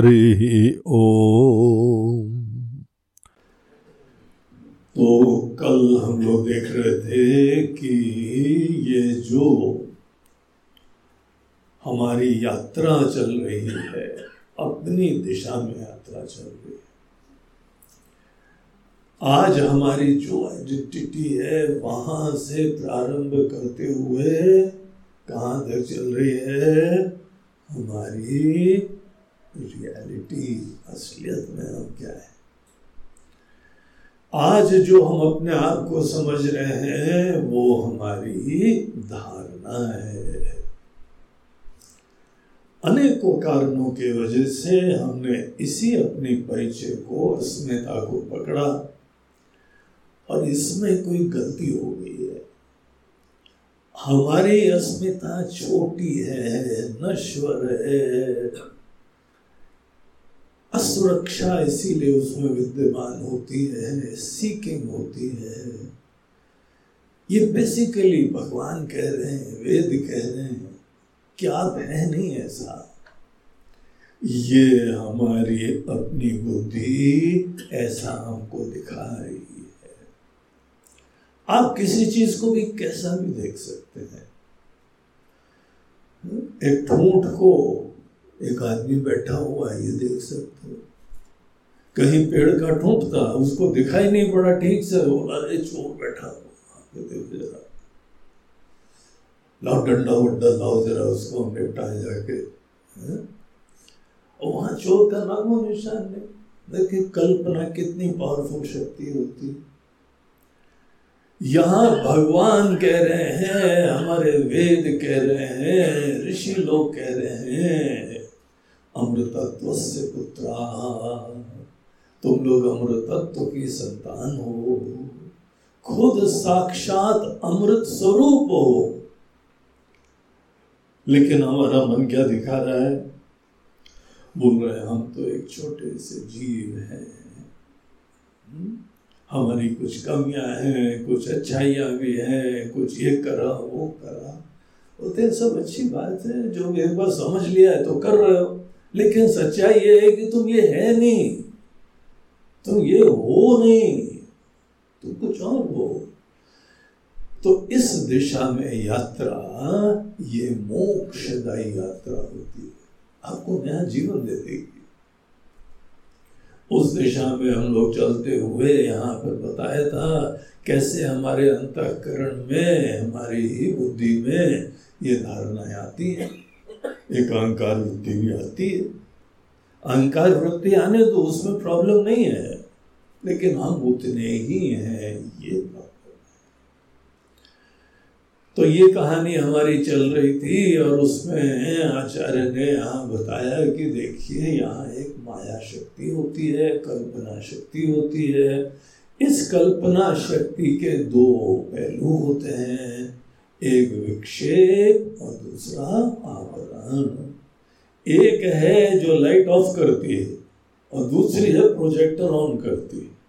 हरिः ॐ तो कल हम लोग देख रहे थे कि ये जो हमारी यात्रा चल रही है, अपनी दिशा में यात्रा चल रही है। आज हमारी जो आइडेंटिटी है, वहाँ से प्रारंभ करते हुए कहाँ तक चल रही है, हमारी रियलिटी असलियत में हम क्या है? आज जो हम अपने आप को समझ रहे हैं, वो हमारी धारणा है। अनेकों कारणों की वजह से हमने इसी अपनी परिचय को, अस्मिता को पकड़ा और इसमें कोई गलती हो गई है। हमारी अस्मिता छोटी है, नश्वर है। असुरक्षा इसीलिए उसमें विद्यमान होती है सीकिंग होती है। ये बेसिकली भगवान कह रहे हैं, वेद कह रहे हैं कि आप है नहीं ऐसा? ये हमारी अपनी बुद्धि ऐसा हमको दिखा रही है। आप किसी चीज़ को भी कैसा भी देख सकते हैं। एक ठूंठ को एक आदमी बैठा हुआ है, ये देख सकते हो। कहीं पेड़ का ठूंठ था, उसको दिखाई नहीं पड़ा, ठीक से अरे चोर बैठा हुआ देखो जरा। लाओ, डंडा वड्डा लाओ जरा उसको निपटाए जाके। वहाँ चोर का नामो निशान नहीं देखिए, कल्पना कितनी पावरफुल शक्ति होती है। यहाँ भगवान कह रहे हैं, हमारे वेद कह रहे हैं, ऋषि लोग कह रहे हैं अमृतत्व से पुत्रा। तुम लोग अमृतत्व की संतान हो। खुद साक्षात अमृत स्वरूप हो। लेकिन हमारा मन क्या दिखा रहा है? बोल रहे हैं, हम तो एक छोटे से जीव हैं। हमारी कुछ कमियाँ हैं, कुछ अच्छाइयाँ भी हैं, कुछ ये करा, वो करा। बोलते सब अच्छी बात है, जो एक बार समझ लिया है तो कर रहे हो। लेकिन सच्चाई ये है कि तुम ये है नहीं। तुम ये हो नहीं। तुम कुछ और हो। तो इस दिशा में यात्रा, ये मोक्षदायी यात्रा होती है। आपको नया जीवन दे देगी। उस दिशा में हम लोग चलते हुए यहाँ पर बताया था, कैसे हमारे अंतकरण में, हमारी बुद्धि में ये धारणाएँ आती है। एक अहंकार वृत्ति भी आती है। अहंकार वृत्ति आने तो उसमें प्रॉब्लम नहीं है, लेकिन हम उतने ही हैं, ये तो ये कहानी हमारी चल रही थी और उसमें आचार्य ने यहाँ बताया कि देखिए, यहाँ एक माया शक्ति होती है, कल्पना शक्ति होती है। इस कल्पना शक्ति के दो पहलू होते हैं। एक विक्षेप और दूसरा आवरण। एक है जो लाइट ऑफ़ करती है और दूसरी है प्रोजेक्टर ऑन करती है।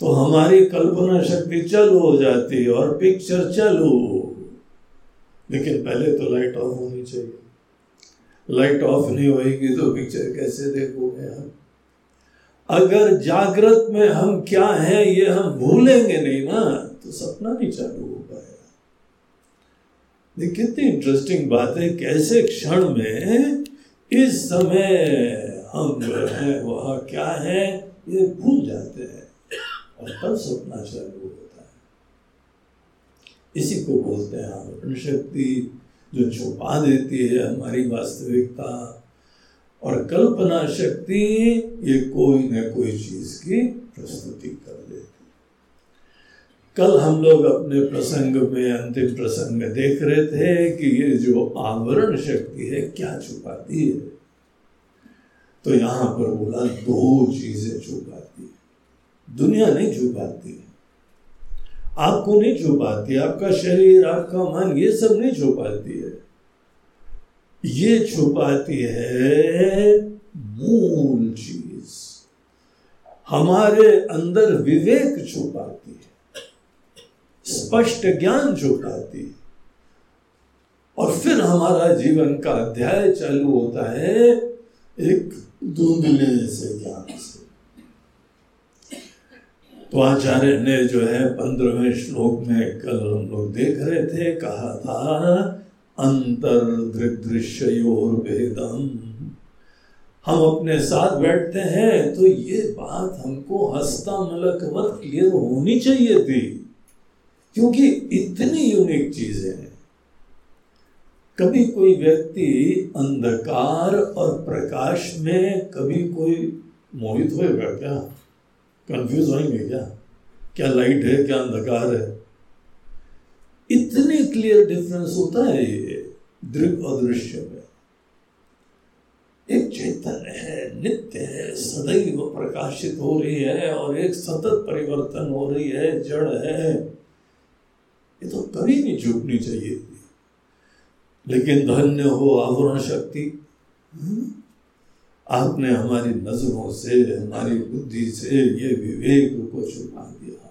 तो हमारी कल्पना शक्ति चालू हो जाती है और पिक्चर चालू। लेकिन पहले तो लाइट ऑफ़ होनी चाहिए। लाइट ऑफ़ नहीं होगी तो पिक्चर कैसे देखोगे हम अगर जागृत में हम क्या हैं, ये हम भूलेंगे नहीं ना तो सपना नहीं चालू कितनी इंटरेस्टिंग बात है, कैसे क्षण में इस समय हम जो है, वह क्या है, ये भूल जाते हैं। और तब सपना चालू होता है। इसी को बोलते हैं आवरण शक्ति जो छुपा देती है हमारी वास्तविकता। और कल्पना शक्ति, ये कोई न कोई चीज़ की प्रस्तुति कर कल हम लोग अपने प्रसंग में अंतिम प्रसंग में देख रहे थे कि ये जो आवरण शक्ति है, क्या छुपाती है? तो यहाँ पर बोला, दो चीज़ें छुपाती है। दुनिया नहीं छुपाती। है आपको नहीं छुपाती, आपका शरीर, आपका मन, ये सब नहीं छुपाती है। ये छुपाती है मूल चीज़। हमारे अंदर विवेक छुपाती स्पष्ट ज्ञान जुटाती और फिर हमारा जीवन का अध्याय चालू होता है एक धुंधले से ज्ञान से। तो आचार्य ने जो है पंद्रहवें श्लोक में कल हम लोग देख रहे थे, कहा था अंतर दृश्योर भेदम हम अपने साथ बैठते हैं तो ये बात हमको हस्ता मलक मत क्लियर होनी चाहिए थी। क्योंकि इतनी यूनिक चीज़ें हैं। कभी कोई व्यक्ति अंधकार और प्रकाश में कभी कोई मोहित होएगा क्या? कंफ्यूज होंगे क्या? क्या लाइट है, क्या अंधकार है? इतने क्लियर डिफरेंस होता है ये दृग और दृश्य में। एक चेतन है, नित्य है, सदैव प्रकाशित हो रही है और एक सतत परिवर्तन हो रही है, जड़ है। ये तो कभी नहीं झुकनी चाहिए लेकिन धन्य हो आवरण शक्ति। हम्म? आपने हमारी नज़रों से, हमारी बुद्धि से ये विवेक को छुपा दिया।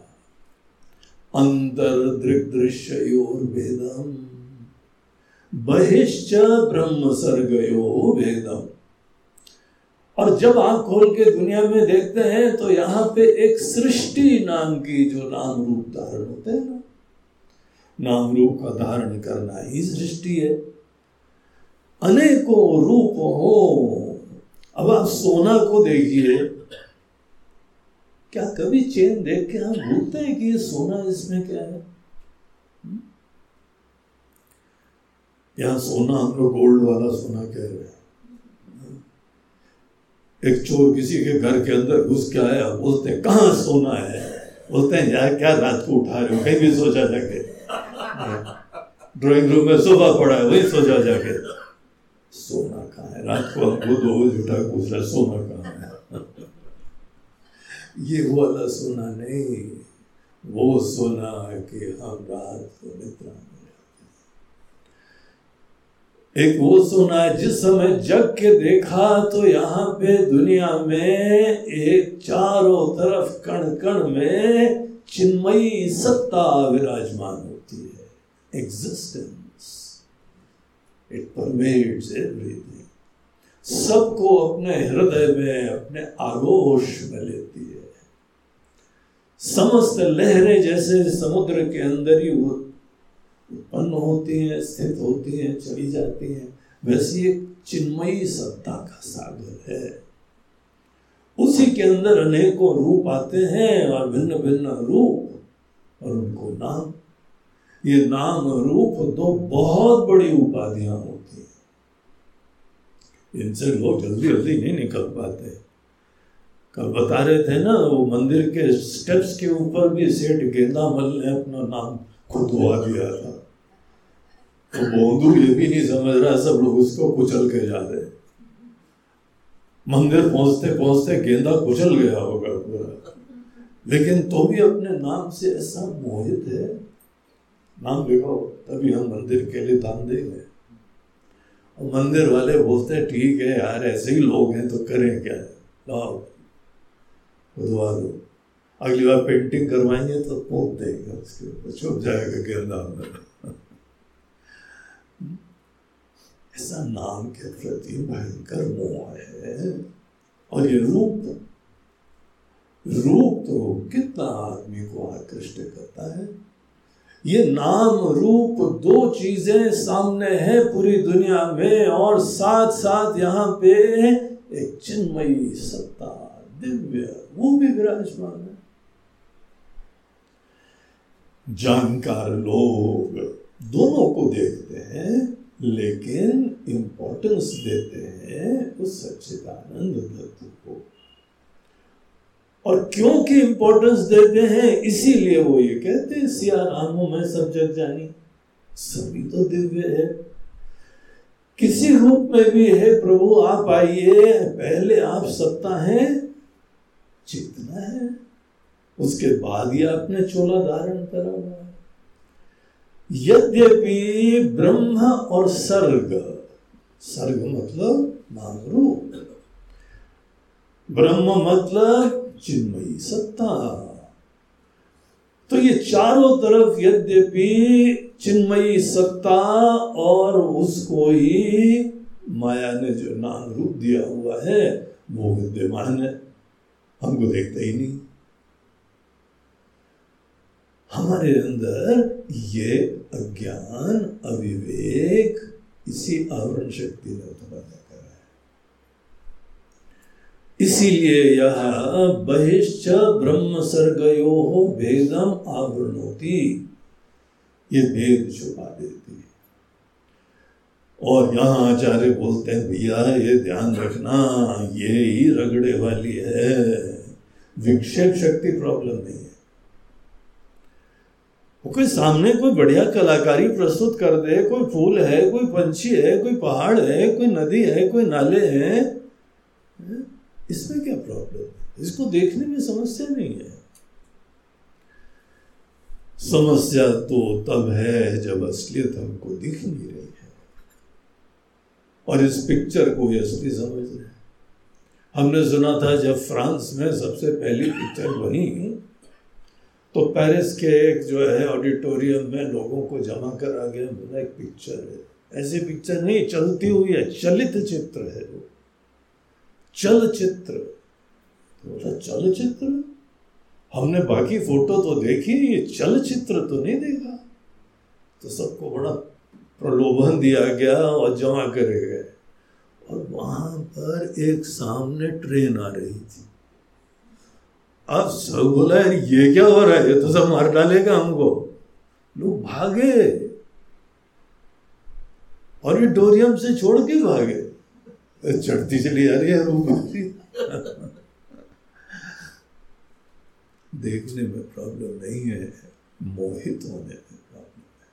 अंतर दृग दृश्य और भेदम। बहिश्च ब्रह्म सर्गयो भेदम। और जब आप खोल के दुनिया में देखते हैं तो यहाँ पे एक सृष्टि नाम की जो नाम रूप धारण होते हैं ना नाम रूप का धारण करना ही सृष्टि है। अनेकों रूप हो। अब आप सोना को देखिए। क्या कभी चेन देख के हम भूलते हैं कि ये सोना इसमें क्या है? हम्म? यहाँ सोना हम लोग गोल्ड वाला सोना कह रहे हैं। एक चोर किसी के घर के अंदर घुस के आया, बोलते कहा सोना है? बोलते हैं यार क्या रात को उठा रहे हो? कहीं भी सोचा जाके। ड्राइंग रूम में सोफा पड़ा है, वही सोचा जाके। सोना कहाँ है? रात को हमको दो बजे उठा पूछ रहा सोना कहाँ है? ये वो वाला सोना नहीं, वो सोना कि हम रात को निद्रा में एक वो सोना है, जिस समय जग के देखा तो यहाँ पे दुनिया में एक चारों तरफ़ कण कण में चिन्मयी सत्ता विराजमान एग्जिस्टेंस इट परमेड्स एवरीथिंग सबको अपने हृदय में, अपने आगोश में लेती है। समस्त लहरें जैसे समुद्र के अंदर ही वो उत्पन्न होती हैं, स्थित होती हैं, चली जाती हैं। वैसी एक चिन्मयी सत्ता का सागर है। उसी के अंदर अनेकों रूप आते हैं और भिन्न भिन्न रूप और उनको नाम ये नाम रूप दो बहुत बड़ी उपाधियाँ होती हैं। इनसे लोग जल्दी जल्दी नहीं निकल पाते। कल बता रहे थे ना, वो मंदिर के स्टेप्स के ऊपर भी सेठ गेंदा मल ने अपना नाम खुदवा दिया था। तो बोंदू ये भी नहीं समझ रहा, सब लोग उसको कुचल के जा रहे मंदिर पहुँचते पहुँचते गेंदा कुचल गया होगा पूरा। लेकिन तो भी अपने नाम से ऐसा मोहित है। नाम लिखो, तभी हम मंदिर के लिए दान देंगे और मंदिर वाले बोलते ठीक है यार, ऐसे ही लोग हैं तो करें क्या? लाओ, खुदवा दो। अगली बार पेंटिंग करवाएँगे तो पोत देंगे उसके ऊपर, छुप जाएगा गेंदा में। ऐसा नाम के प्रति भयंकर मोह है। और ये रूप रूप तो कितना आदमी को आकृष्ट करता है। ये नाम, रूप, दो चीज़ें सामने हैं पूरी दुनिया में और साथ साथ यहाँ पे एक चिन्मयी सत्ता, दिव्य, वो भी विराजमान है। जानकार लोग दोनों को देखते हैं, लेकिन इंपॉर्टेंस देते हैं उस सच्चिदानंद तत्व को। और क्योंकि इंपॉर्टेंस देते हैं, इसीलिए वो ये कहते हैं सिया रामो में सब जग जानी। सभी तो दिव्य है। किसी रूप में भी है प्रभु, आप आइए, पहले आप सत्ता है चेतना है। उसके बाद ही आपने चोला धारण करा हुआ है। यद्यपि ब्रह्म और सर्ग सर्ग मतलब नाम रूप ब्रह्म मतलब चिन्मयी सत्ता। तो ये चारों तरफ़ यद्यपि चिन्मयी सत्ता और उसको ही माया ने जो नाम रूप दिया हुआ है, वो विद्यमान है। हमको देखता ही नहीं। हमारे अंदर ये अज्ञान, अविवेक, इसी आवरण शक्ति उत्पन्न करा है इसीलिए यह बहिश्च ब्रह्म सर्गयो हो भेदम आवरणोती ये भेद छुपा देती है। और यहाँ आचार्य बोलते हैं, भैया, ये ध्यान रखना, ये ही रगड़े वाली है। विक्षेप शक्ति प्रॉब्लम नहीं है। वो कोई सामने कोई बढ़िया कलाकारी प्रस्तुत कर दे, कोई फूल है, कोई पंछी है, कोई पहाड़ है, कोई नदी है, कोई नाले हैं इसमें क्या प्रॉब्लम इसको देखने में समस्या नहीं है। समस्या तो तब है जब असलियत हमको दिख नहीं रही है। और इस पिक्चर को ये असली समझ रहे हमने सुना था जब फ्रांस में सबसे पहली पिक्चर बनी तो पेरिस के एक जो है ऑडिटोरियम में लोगों को जमा करा गया बोला एक पिक्चर है। ऐसी पिक्चर नहीं, चलती हुई है, चलित चित्र है वो। चलचित्र। तो बोला, चलचित्र? हमने बाकी फ़ोटो तो देखी, ये चलचित्र तो नहीं देखा। तो सबको बड़ा प्रलोभन दिया गया और जमा करे गए। और वहाँ पर एक सामने ट्रेन आ रही थी। अब सब बोला, ये क्या हो रहा है? ये तो सब मार डालेगा हमको। लोग भागे। ऑडिटोरियम से छोड़ के भागे। चढ़ती चली जा रही है रूप देखने में प्रॉब्लम नहीं है, मोहित होने में प्रॉब्लम है।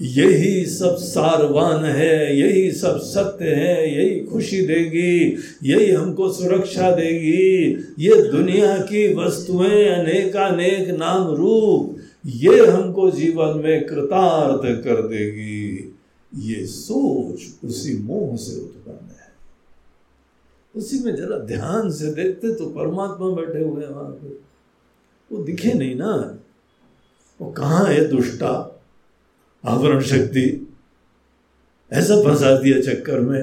यही सब सारवान है, यही सब सत्य है, यही खुशी देगी, यही हमको सुरक्षा देगी। ये दुनिया की वस्तुएँ अनेकानेक नाम रूप ये हमको जीवन में कृतार्थ कर देगी। ये सोच उसी मोह से उत्पन्न है उसी में जरा ध्यान से देखते तो परमात्मा बैठे हुए वहाँ पे वो दिखे नहीं ना वो कहाँ है दुष्टा आवरण शक्ति ऐसा फंसा दिया चक्कर में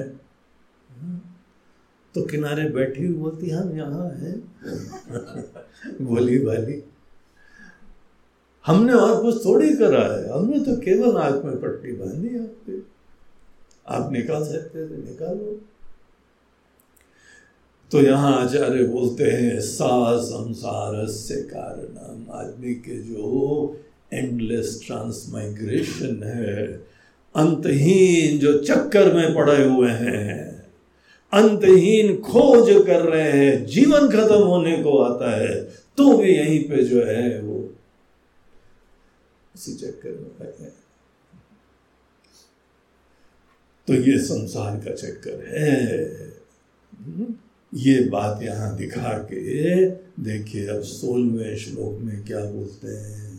तो किनारे बैठी हुई बोलती हम यहाँ हैं गोली वाली हमने और कुछ थोड़ी करा है। हमने तो केवल आँख में पट्टी बांधी आपके। आप निकाल सकते थे निकालो। तो यहाँ आचार्य बोलते हैं, सा संसार से कारण आदमी के जो एंडलेस ट्रांसमाइग्रेशन है, अंतहीन जो चक्कर में पड़े हुए हैं, अंतहीन खोज कर रहे हैं, जीवन खत्म होने को आता है तो भी यहीं पे जो है वो इसी चक्कर में लगे तो ये संसार का चक्कर है। ये बात यहाँ दिखा के, देखिए अब सोलहवें श्लोक में क्या बोलते हैं?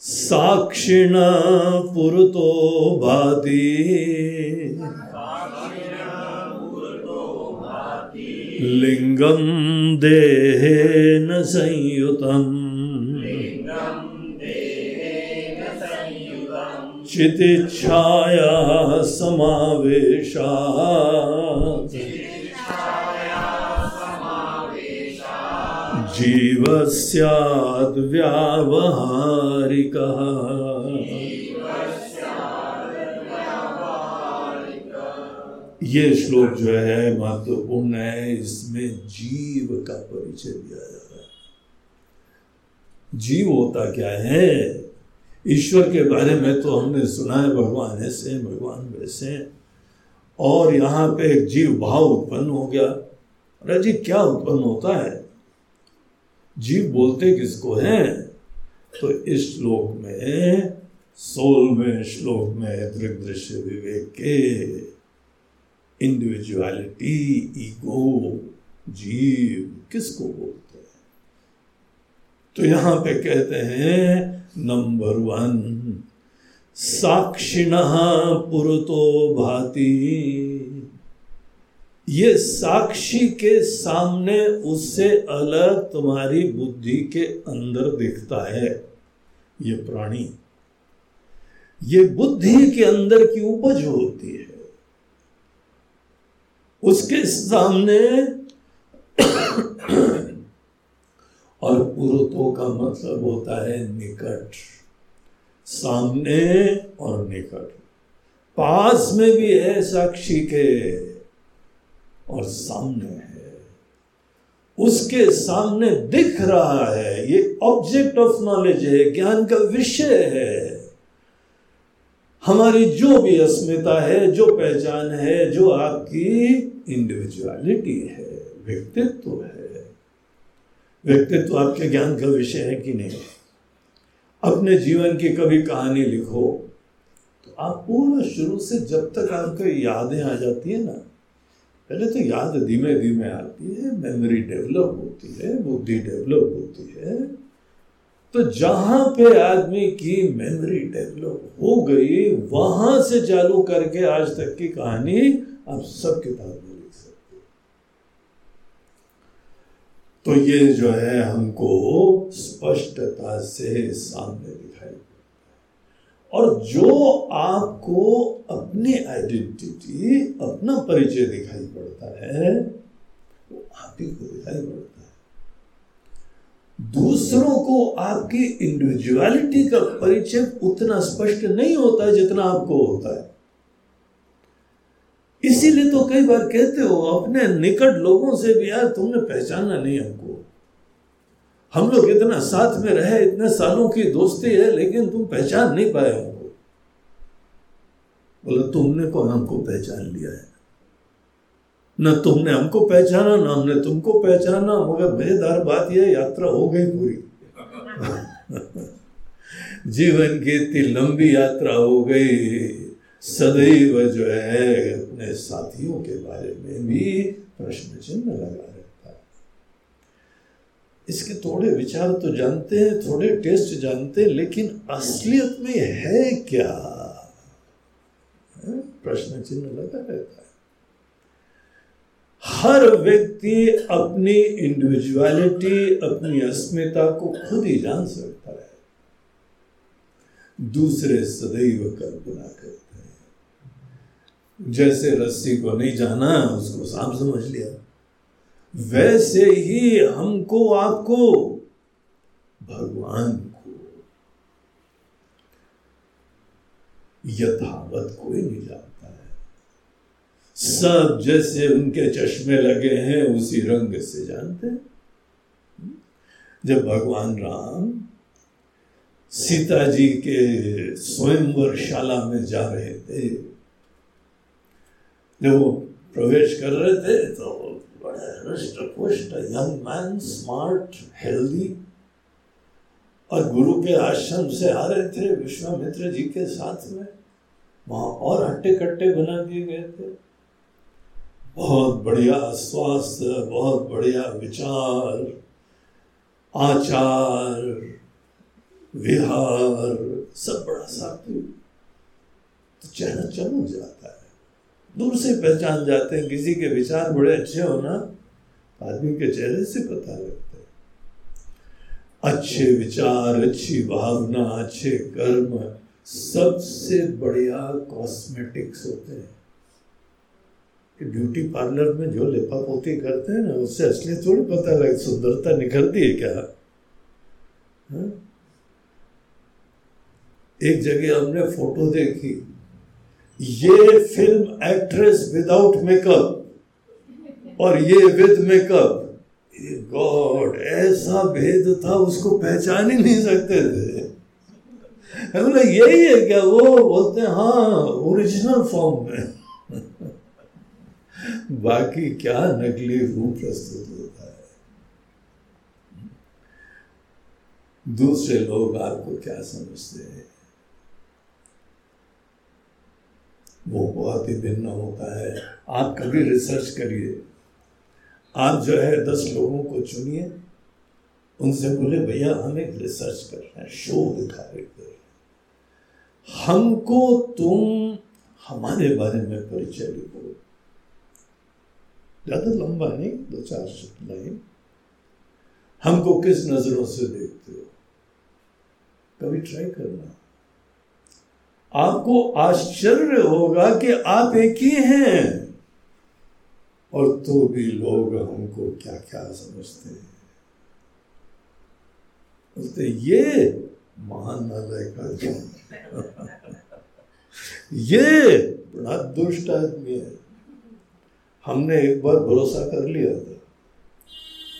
साक्षिण पुरतो भाति। लिंगम देहेन संयुतम। चितिच्छाया समावेशा जीव व्यावहारिक। ये श्लोक जो है महत्वपूर्ण है, इसमें जीव का परिचय दिया जा रहा है। जीव होता क्या है? ईश्वर के बारे में तो हमने सुना है, भगवान ऐसे भगवान वैसे और यहाँ पे एक जीव भाव उत्पन्न हो गया। अरे जी, क्या उत्पन्न होता है? जीव बोलते किसको हैं? तो इस श्लोक में, सोलहवें श्लोक में दृग दृश्य विवेक। के इंडिविजुअलिटी ईगो जीव, किसको बोलते हैं? तो यहाँ पे कहते हैं नंबर वन, साक्षिण पुरतो भाति। ये साक्षी के सामने उससे अलग तुम्हारी बुद्धि के अंदर दिखता है, ये प्राणी। ये बुद्धि के अंदर की उपज होती है। उसके सामने और पुरुतो का मतलब होता है निकट। सामने और निकट। पास में भी है साक्षी के और सामने है। उसके सामने दिख रहा है। ये ऑब्जेक्ट ऑफ़ नॉलेज है, ज्ञान का विषय है। हमारी जो भी अस्मिता है, जो पहचान है, जो आपकी इंडिविजुअलिटी है, व्यक्तित्व है। व्यक्तित्व आपके ज्ञान का विषय है कि नहीं। अपने जीवन की कभी कहानी लिखो तो आप पूरा शुरू से जब तक आपको यादें आ जाती है ना, पहले तो याद धीमे धीमे आती है मेमोरी डेवलप होती है, बुद्धि डेवलप होती है। तो जहाँ पे आदमी की मेमोरी डेवलप हो गई, वहाँ से चालू करके आज तक की कहानी आप सब किताब में लिख सकते तो ये जो है हमको स्पष्टता से सामने दिखाई और जो आपको अपनी आइडेंटिटी अपना परिचय दिखाई पड़ता है, वो आप ही को दिखाई पड़ता है। दूसरों को आपकी इंडिविजुअलिटी का परिचय उतना स्पष्ट नहीं होता जितना आपको होता है। इसीलिए तो कई बार कहते हो, अपने निकट लोगों से भी, यार, तुमने पहचाना नहीं हमको। हम लोग इतना साथ में रहे, इतने सालों की दोस्ती है, लेकिन तुम पहचान नहीं पाए हमको। बोले, तुमने को हमको पहचान लिया है। न तुमने हमको पहचाना, न हमने तुमको पहचाना, मगर मज़ेदार बात यह यात्रा हो गई पूरी। जीवन की इतनी लंबी यात्रा हो गई। सदैव जो है, अपने साथियों के बारे में भी प्रश्न चिन्ह लगा रहता है। इसके थोड़े विचार तो जानते हैं, थोड़े टेस्ट जानते हैं, लेकिन असलियत में है क्या? प्रश्न चिन्ह लगा रहता है। हर व्यक्ति अपनी इंडिविजुअलिटी अपनी अस्मिता को खुद ही जान सकता है। दूसरे सदैव कल्पना करते हैं जैसे रस्सी को नहीं जाना, उसको सांप समझ लिया। वैसे ही हमको आपको, भगवान को। यथावत कोई नहीं जानता है। सब जैसे उनके चश्मे लगे हैं, उसी रंग से जानते हैं। जब भगवान राम सीता जी के स्वयंवर शाला में जा रहे थे जब वो प्रवेश कर रहे थे तो बड़े हृष्ट पुष्ट यंग मैन स्मार्ट हेल्दी और गुरु के आश्रम से आ रहे थे, विश्वामित्र जी के साथ में। वहाँ और हट्टे कट्टे बना दिए गए थे। बहुत बढ़िया स्वास्थ्य, बहुत बढ़िया विचार, आचार, विहार, सब बड़ा सात्विक तो चेहरा चमक जाता है। दूर से पहचान जाते हैं, किसी के विचार बड़े अच्छे हो ना आदमी के चेहरे से पता लगता है। अच्छे विचार, अच्छी भावना, अच्छे कर्म सबसे बढ़िया कॉस्मेटिक्स होते हैं। ब्यूटी पार्लर में जो लिपा पोती करते हैं ना, उससे असली थोड़ी पता लगे, सुंदरता निखरती है क्या? हा? एक जगह हमने फ़ोटो देखी ये फ़िल्म एक्ट्रेस विदाउट मेकअप और ये विद मेकअप गॉड ऐसा भेद था, उसको पहचान ही नहीं सकते थे। बोले यही है क्या, वो बोलते हैं हाँ ओरिजिनल फॉर्म में। बाकी क्या नकली रूप प्रस्तुत होता है। दूसरे लोग आपको क्या समझते हैं? वो बहुत ही भिन्न होता है। आप कभी रिसर्च करिए। आप जो है दस लोगों को चुनिए। उनसे बोले भैया, हम एक रिसर्च कर रहे हैं शोध कार्य कर रहे हमको तुम हमारे बारे में परिचय लिखो। ज़्यादा लंबा नहीं दो चार लाइन हमको किस नज़रों से देखते हो? कभी ट्राई करना। आपको आश्चर्य होगा कि आप एक ही हैं। और तो भी लोग हमको क्या क्या समझते हैं। बोलते, ये महानालय का ये बड़ा दुष्ट आदमी है। हमने एक बार भरोसा कर लिया था।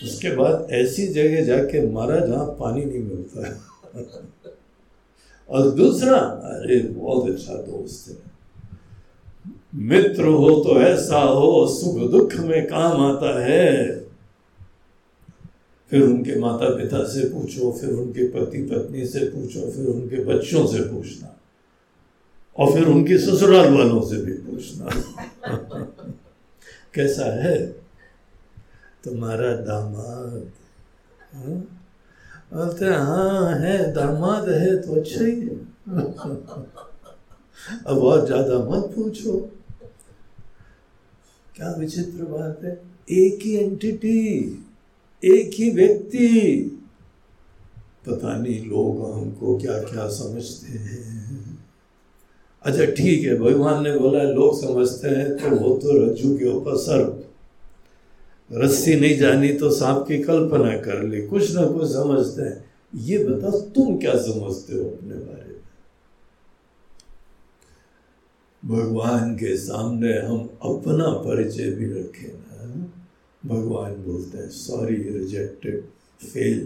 उसके बाद ऐसी जगह जाके मारा जहाँ पानी नहीं मिलता। है और दूसरा, अरे, बहुत अच्छा दोस्त है। मित्र हो तो ऐसा हो, सुख दुख में काम आता है। फिर उनके माता पिता से पूछो, फिर उनके पति पत्नी से पूछो, फिर उनके बच्चों से पूछना, और फिर उनके ससुराल वालों से भी पूछना। कैसा है? तुम्हारा दामाद हाँ? बोलते हाँ है, दामाद है तो अच्छा ही है। अब और ज़्यादा मत पूछो। क्या विचित्र बात है? एक ही एंटिटी एक ही व्यक्ति। पता नहीं लोग हमको क्या क्या समझते हैं। अच्छा ठीक है, भगवान ने बोला, लोग समझते हैं तो वो तो रज्जू के ऊपर सर्प रस्सी नहीं जानी तो सांप की कल्पना कर ली। कुछ ना कुछ समझते हैं। ये बताओ तुम क्या समझते हो अपने बारे में? भगवान के सामने हम अपना परिचय भी रखें ना। भगवान बोलते हैं सॉरी रिजेक्टेड फेल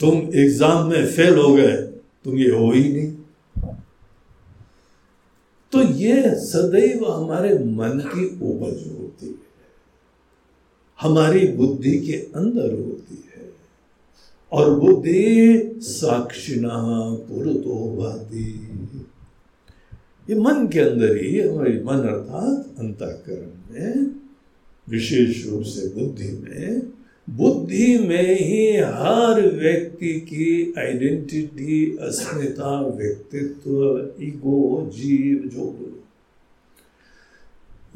तुम एग्ज़ाम में फेल हो गए, तुम ये हो ही नहीं। तो ये सदैव हमारे मन की उपज है। हमारी बुद्धि के अंदर होती है। और बुद्धि साक्षिणा पुरतो भाती। ये मन के अंदर ही हमारी मन अर्थात अंतकरण में, विशेष रूप से बुद्धि में बुद्धि में ही हर व्यक्ति की आइडेंटिटी, अस्मिता, व्यक्तित्व, ईगो, जीव, जो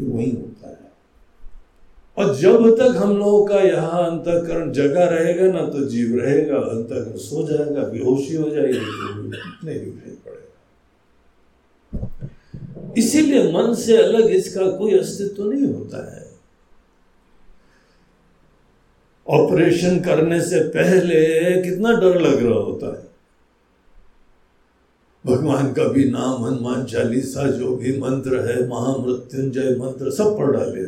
वही होता है। और जब तक हम लोगों का यहाँ अंतकरण जगा रहेगा, ना तो जीव रहेगा, अंतकरण सो जाएगा, बेहोशी हो जाएगी तो नहीं पड़ेगा इसीलिए मन से अलग इसका कोई अस्तित्व नहीं होता है। ऑपरेशन करने से पहले कितना डर लग रहा होता है। भगवान का भी नाम, हनुमान चालीसा, जो भी मंत्र है, महामृत्युंजय मंत्र, सब पढ़ डाले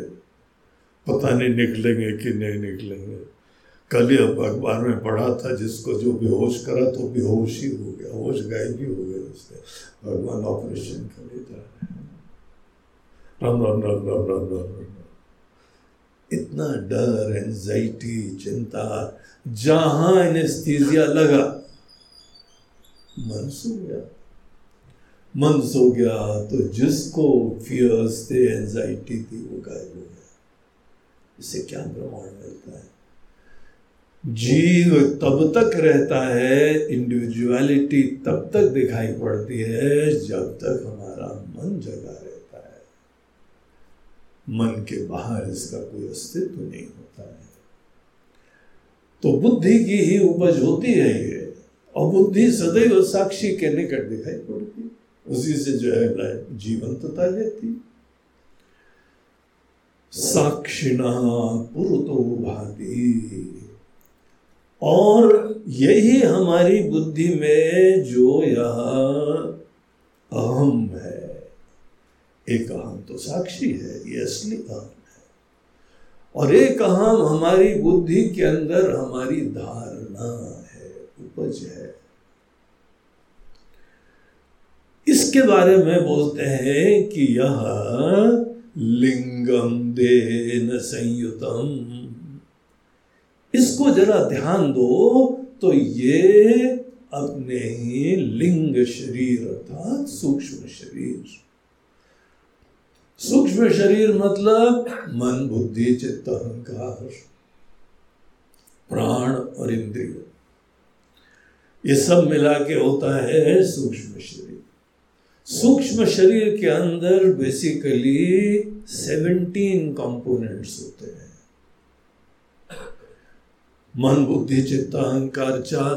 पता नहीं निकलेंगे कि नहीं निकलेंगे। कल ही अब अखबार में पढ़ा था, जिसको जो बेहोश करा तो बेहोश ही हो गया, होश गायब ही हो गया उसके भगवान ऑपरेशन कर जा रहे राम राम राम राम राम राम राम इतना डर एंजाइटी चिंता, जहाँ एनेस्थीजिया लगा, मन सो गया। मन सो गया तो जिसको फियर्स थे एंजाइटी थी, वो गायब हो गया। इससे क्या प्रमाण मिलता है? जीव तब तक रहता है इंडिविजुअलिटी तब तक दिखाई पड़ती है, जब तक हमारा मन जगा रहता है। मन के बाहर इसका कोई अस्तित्व नहीं होता है। तो बुद्धि की ही उपज होती है ये। और बुद्धि सदैव साक्षी के निकट दिखाई पड़ती उसी से जो है, जीवंतता लेती साक्षिणा पुरतो भाती। और यही हमारी बुद्धि में जो यह अहम है, एक अहम तो साक्षी है, ये असली अहम है। और एक अहम हमारी बुद्धि के अंदर हमारी धारणा है, उपज है। इसके बारे में बोलते हैं कि यह लिंगम देन संयुतम। इसको जरा ध्यान दो तो ये अपने ही लिंग शरीर अर्थात सूक्ष्म शरीर। सूक्ष्म शरीर मतलब मन, बुद्धि, चित्त, अहंकार, प्राण और इंद्रिय। ये सब मिला के होता है सूक्ष्म शरीर। सूक्ष्म शरीर के अंदर बेसिकली सेवनटीन कंपोनेंट्स होते हैं। मन, बुद्धि, चित्त, अहंकार चार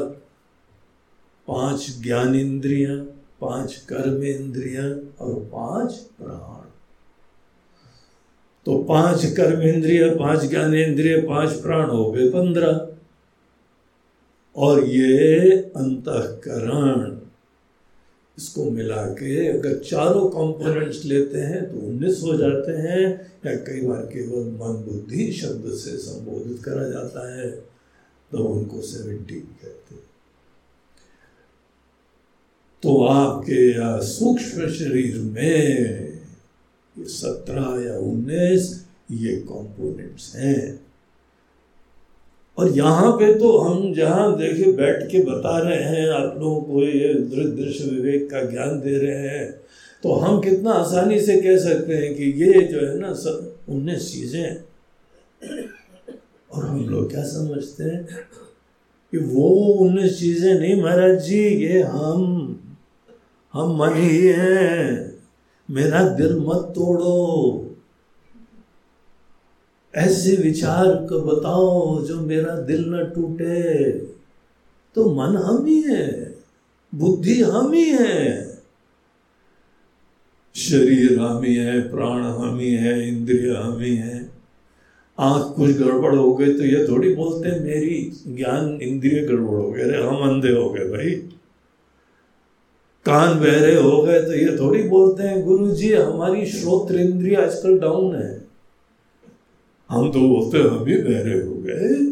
पाँच ज्ञान इंद्रिया, पाँच कर्म इंद्रिया और पाँच प्राण। तो पाँच कर्म इंद्रिय, पाँच ज्ञान इंद्रिय, पाँच प्राण हो गए पंद्रह। और ये अंतकरण। इसको मिला के अगर चारों कंपोनेंट्स लेते हैं तो उन्नीस हो जाते हैं, या कई बार केवल मन बुद्धि शब्द से संबोधित करा जाता है तो उनको सेवेंटीन कहते हैं। तो आपके या सूक्ष्म शरीर में ये सत्रह या उन्नीस, ये कंपोनेंट्स हैं। और यहाँ पे तो हम जहाँ देखे बैठ के बता रहे हैं, आप लोगों को ये दृढ़ दृश्य विवेक का ज्ञान दे रहे हैं तो हम कितना आसानी से कह सकते हैं कि ये जो है ना सब उन्नीस चीज़ें और हम लोग क्या समझते हैं कि वो उन्नीस चीज़ें नहीं महाराज जी, ये हम हम मन ही हैं। मेरा दिल मत तोड़ो। ऐसे विचार को बताओ जो मेरा दिल न टूटे। तो मन हम ही है, बुद्धि हम ही है। शरीर हम ही है, प्राण हम ही है, इंद्रिय हम ही है। आँख कुछ गड़बड़ हो गई तो ये थोड़ी बोलते हैं, मेरी ज्ञान इंद्रिय गड़बड़ हो गए। अरे हम अंधे हो गए भाई। कान बहरे हो गए तो ये थोड़ी बोलते हैं गुरु जी हमारी श्रोत्र इंद्रिय आजकल डाउन है। हम तो बोलते हम ही बहरे हो गए।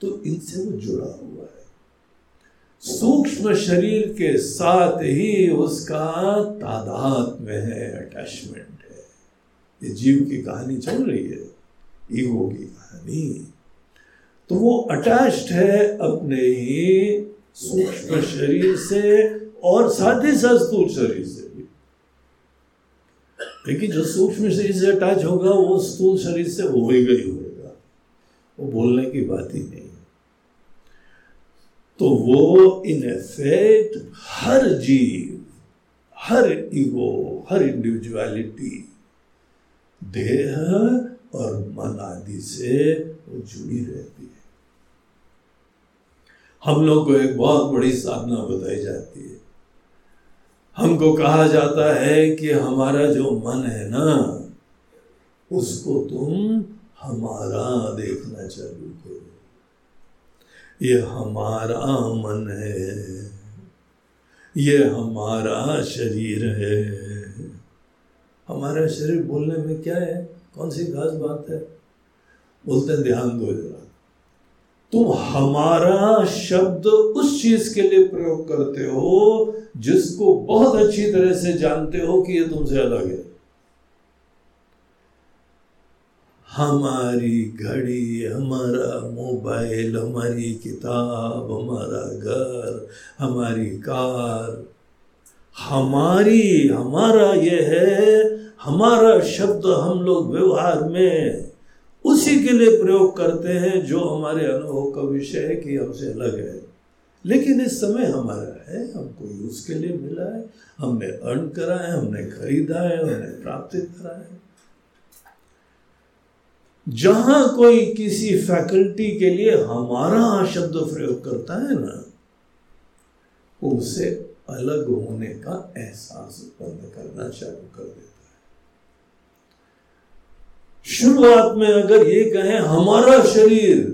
तो इनसे वो जुड़ा हुआ है। सूक्ष्म शरीर के साथ ही उसका तादाद में है अटैचमेंट है। ये जीव की कहानी चल रही है ईगो की कहानी। तो वो अटैच्ड है अपने ही सूक्ष्म शरीर से और साथ ही स्थूल शरीर से। लेकिन जो सूक्ष्म शरीर से अटैच होगा, वो स्थूल शरीर से हो ही होगा। वो बोलने की बात ही नहीं। तो वो इन एफेक्ट हर जीव, हर ईगो हर इंडिविजुअलिटी देह और मन आदि से वो जुड़ी रहती है। हम लोग को एक बहुत बड़ी साधना बताई जाती है। हमको कहा जाता है कि हमारा जो मन है ना, उसको तुम हमारा देखना चालू करो। ये हमारा मन है, ये हमारा शरीर है। हमारा शरीर बोलने में क्या है? कौन सी खास बात है? बोलते हैं ध्यान दो जरा। तुम हमारा शब्द उस चीज़ के लिए प्रयोग करते हो जिसको बहुत अच्छी तरह से जानते हो कि ये तुमसे अलग है। हमारी घड़ी, हमारा मोबाइल, हमारी किताब, हमारा घर, हमारी कार, हमारी, हमारा ये है, हमारा शब्द हम लोग व्यवहार में उसी के लिए प्रयोग करते हैं जो हमारे अनुभव का विषय है कि हमसे अलग है। लेकिन इस समय हमारा है, हमको यूज़ के लिए मिला है। हमने अर्न करा है, हमने खरीदा है, हमने प्राप्त करा है। जहाँ कोई किसी फैकल्टी के लिए हमारा शब्द प्रयोग करता है ना, उसे अलग होने का एहसास उत्पन्न करना चालू कर देता है। शुरुआत में अगर ये कहें, हमारा शरीर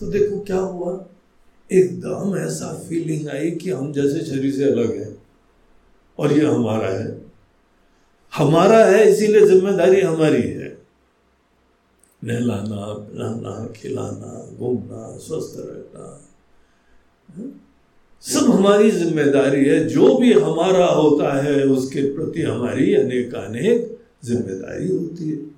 तो देखो क्या हुआ? एकदम ऐसा फीलिंग आई कि हम जैसे शरीर से अलग है और ये हमारा है। हमारा है, इसीलिए ज़िम्मेदारी हमारी है। नहलाना, पिलाना, खिलाना, घूमना, स्वस्थ रहना सब हमारी ज़िम्मेदारी है। जो भी हमारा होता है, उसके प्रति हमारी अनेक अनेक ज़िम्मेदारी होती है।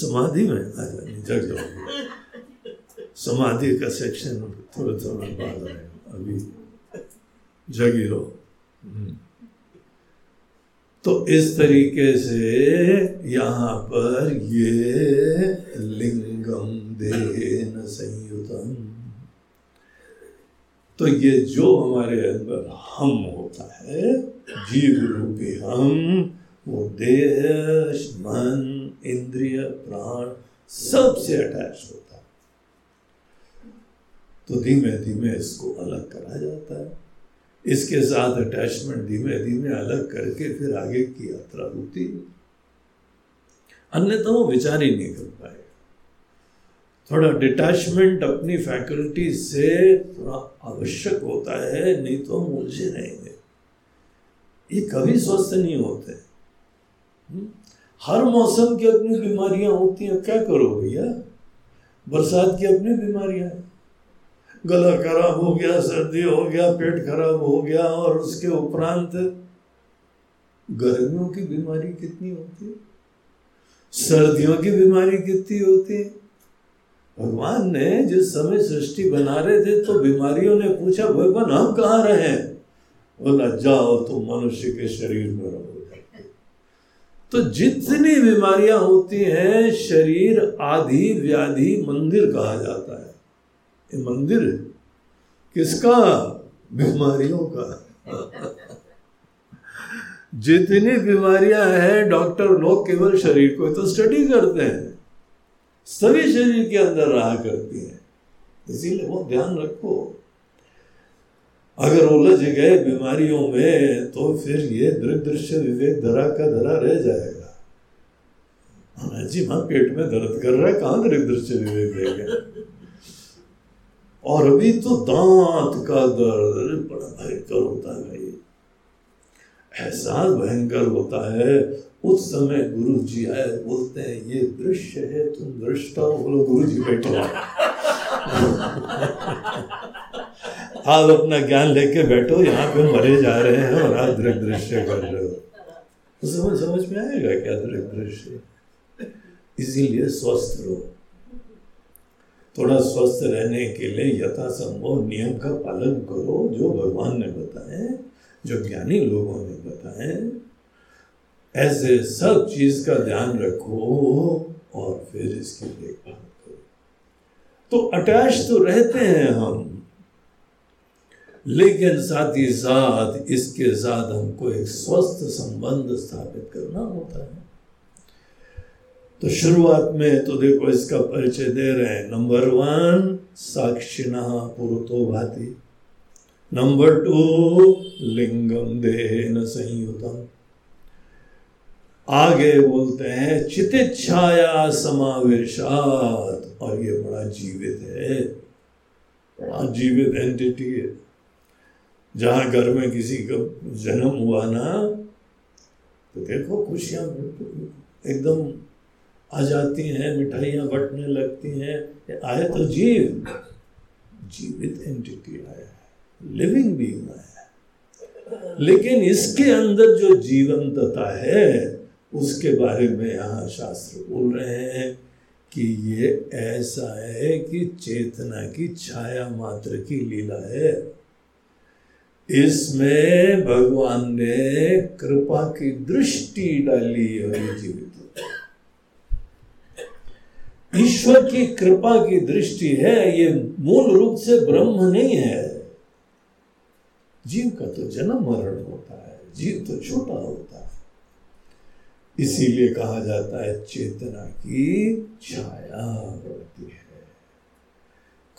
समाधि में आ जाए जग जाओगे। समाधि का सेक्शन थोड़ा थोड़ा बाद आएगा, अभी जगी रहो हम्म। तो इस तरीके से यहाँ पर ये लिंगम देन संयुतम। तो ये जो हमारे अंदर हम होता है, जीव रूपी हम, वो देश, मन इंद्रिय प्राण सबसे अटैच होता है। तो धीमे धीमे इसको अलग करा जाता है। इसके साथ अटैचमेंट धीमे धीमे अलग करके फिर आगे की यात्रा होती है। अन्यथा वो विचार ही नहीं कर पाए थोड़ा डिटैचमेंट अपनी फैकल्टी से थोड़ा आवश्यक होता है, नहीं तो हम उलझे रहेंगे। ये कभी स्वस्थ नहीं होते। हम्म? हर मौसम की अपनी बीमारियाँ होती हैं। क्या करो भैया? बरसात की अपनी बीमारियाँ। गला खराब हो गया, सर्दी हो गया, पेट खराब हो गया, और उसके उपरांत गर्मियों की बीमारी कितनी होती है? सर्दियों की बीमारी कितनी होती है? भगवान ने जिस समय सृष्टि बना रहे थे तो बीमारियों ने पूछा, भगवान, हम कहाँ रहे बोला, जाओ तो मनुष्य के शरीर में रहो। तो जितनी बीमारियाँ होती हैं, शरीर आदि व्याधि मंदिर कहा जाता है। ये मंदिर किसका? बीमारियों का। जितनी बीमारियाँ हैं, डॉक्टर लोग केवल शरीर को तो स्टडी करते हैं। सभी शरीर के अंदर रहा करती है। इसीलिए वो ध्यान रखो। अगर उलझ गए बीमारियों में तो फिर ये दृश्य विवेक धरा का धरा रह जाएगा। जी, माँ पेट में दर्द कर रहा है, कहाँ दृश्य विवेक रह गया? और अभी तो दांत का दर्द बड़ा भयंकर होता है भाई एहसास भयंकर होता है। उस समय गुरु जी आए, बोलते हैं, ये दृश्य है, तुम दृष्टा बोलो गुरु जी बैठो आप अपना ज्ञान लेके बैठो, यहाँ पे मरे जा रहे हैं और आप दृग दृश्य कर रहे हो। तो समझ समझ में आएगा क्या दृग दृश्य इसीलिए स्वस्थ रहो। थोड़ा स्वस्थ रहने के लिए यथासंभव नियम का पालन करो, जो भगवान ने बताए, जो ज्ञानी लोगों ने बताए। ऐसे सब चीज़ का ध्यान रखो और फिर इसकी देखभाल करो। तो अटैच तो रहते हैं हम। लेकिन साथ ही साथ इसके साथ हमको एक स्वस्थ संबंध स्थापित करना होता है। तो शुरुआत में तो देखो इसका परिचय दे रहे हैं। नंबर वन साक्षिणा पुरुतो भाति। नंबर टू लिंगम देह संयुतम। आगे बोलते हैं चितिच्छाया समावेशात। और ये बड़ा जीवित है। बड़ा जीवित एंटिटी है। जहाँ घर में किसी का जन्म हुआ ना तो देखो खुशियाँ एकदम आ जाती हैं, मिठाइयाँ बटने लगती हैं। आए तो जीव। जीवित एंटिटी आया है। लिविंग बीइंग आया है। लेकिन इसके अंदर जो जीवंतता है, उसके बारे में यहाँ शास्त्र बोल रहे हैं कि ये ऐसा है कि चेतना की छाया मात्र की लीला है। इसमें भगवान ने कृपा की दृष्टि डाली और जीवित ईश्वर की कृपा की दृष्टि है, ये मूल रूप से ब्रह्म नहीं है। जीव का तो जन्म मरण होता है, जीव तो छोटा होता है। इसीलिए कहा जाता है चेतना की छाया। है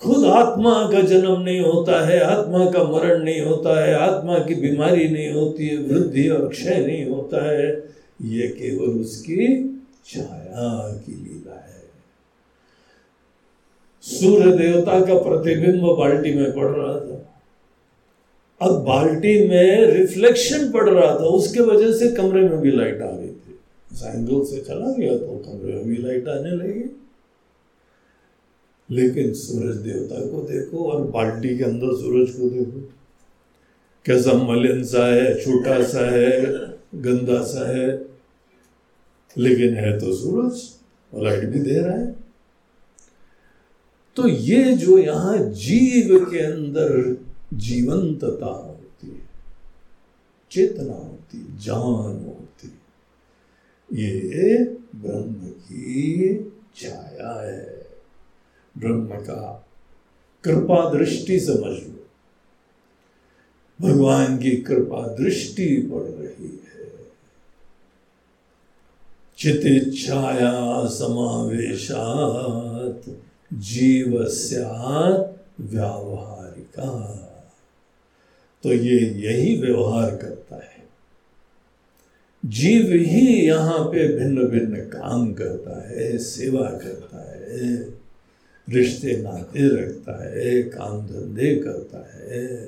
खुद आत्मा का जन्म नहीं होता है, आत्मा का मरण नहीं होता है, आत्मा की बीमारी नहीं होती है, वृद्धि और क्षय नहीं होता है, ये केवल उसकी छाया की लीला है। सूर्य देवता का प्रतिबिंब बाल्टी में पड़ रहा था। अब बाल्टी में रिफ्लेक्शन पड़ रहा था, उसके वजह से कमरे में भी लाइट आ रही थी। एंगल से चला गया तो कमरे में भी लाइट आने लगी। लेकिन सूरज देवता को देखो और बाल्टी के अंदर सूरज को देखो। कैसा मलिन सा है, छोटा सा है, गंदा सा है, लेकिन है तो सूरज लाइट भी दे रहा है। तो ये जो यहाँ जीव के अंदर जीवंतता होती है, चेतना होती है, जान होती है, ये ब्रह्म की छाया है। ब्रह्म का। कृपा दृष्टि समझ। लो भगवान की कृपा दृष्टि पड़ रही है। चितिच्छाया समावेशात, जीव व्यावहारिका। तो ये यही व्यवहार करता है। जीव ही यहाँ पे भिन्न भिन्न काम करता है, सेवा करता है। रिश्ते नाते रखता है काम धंधे करता है।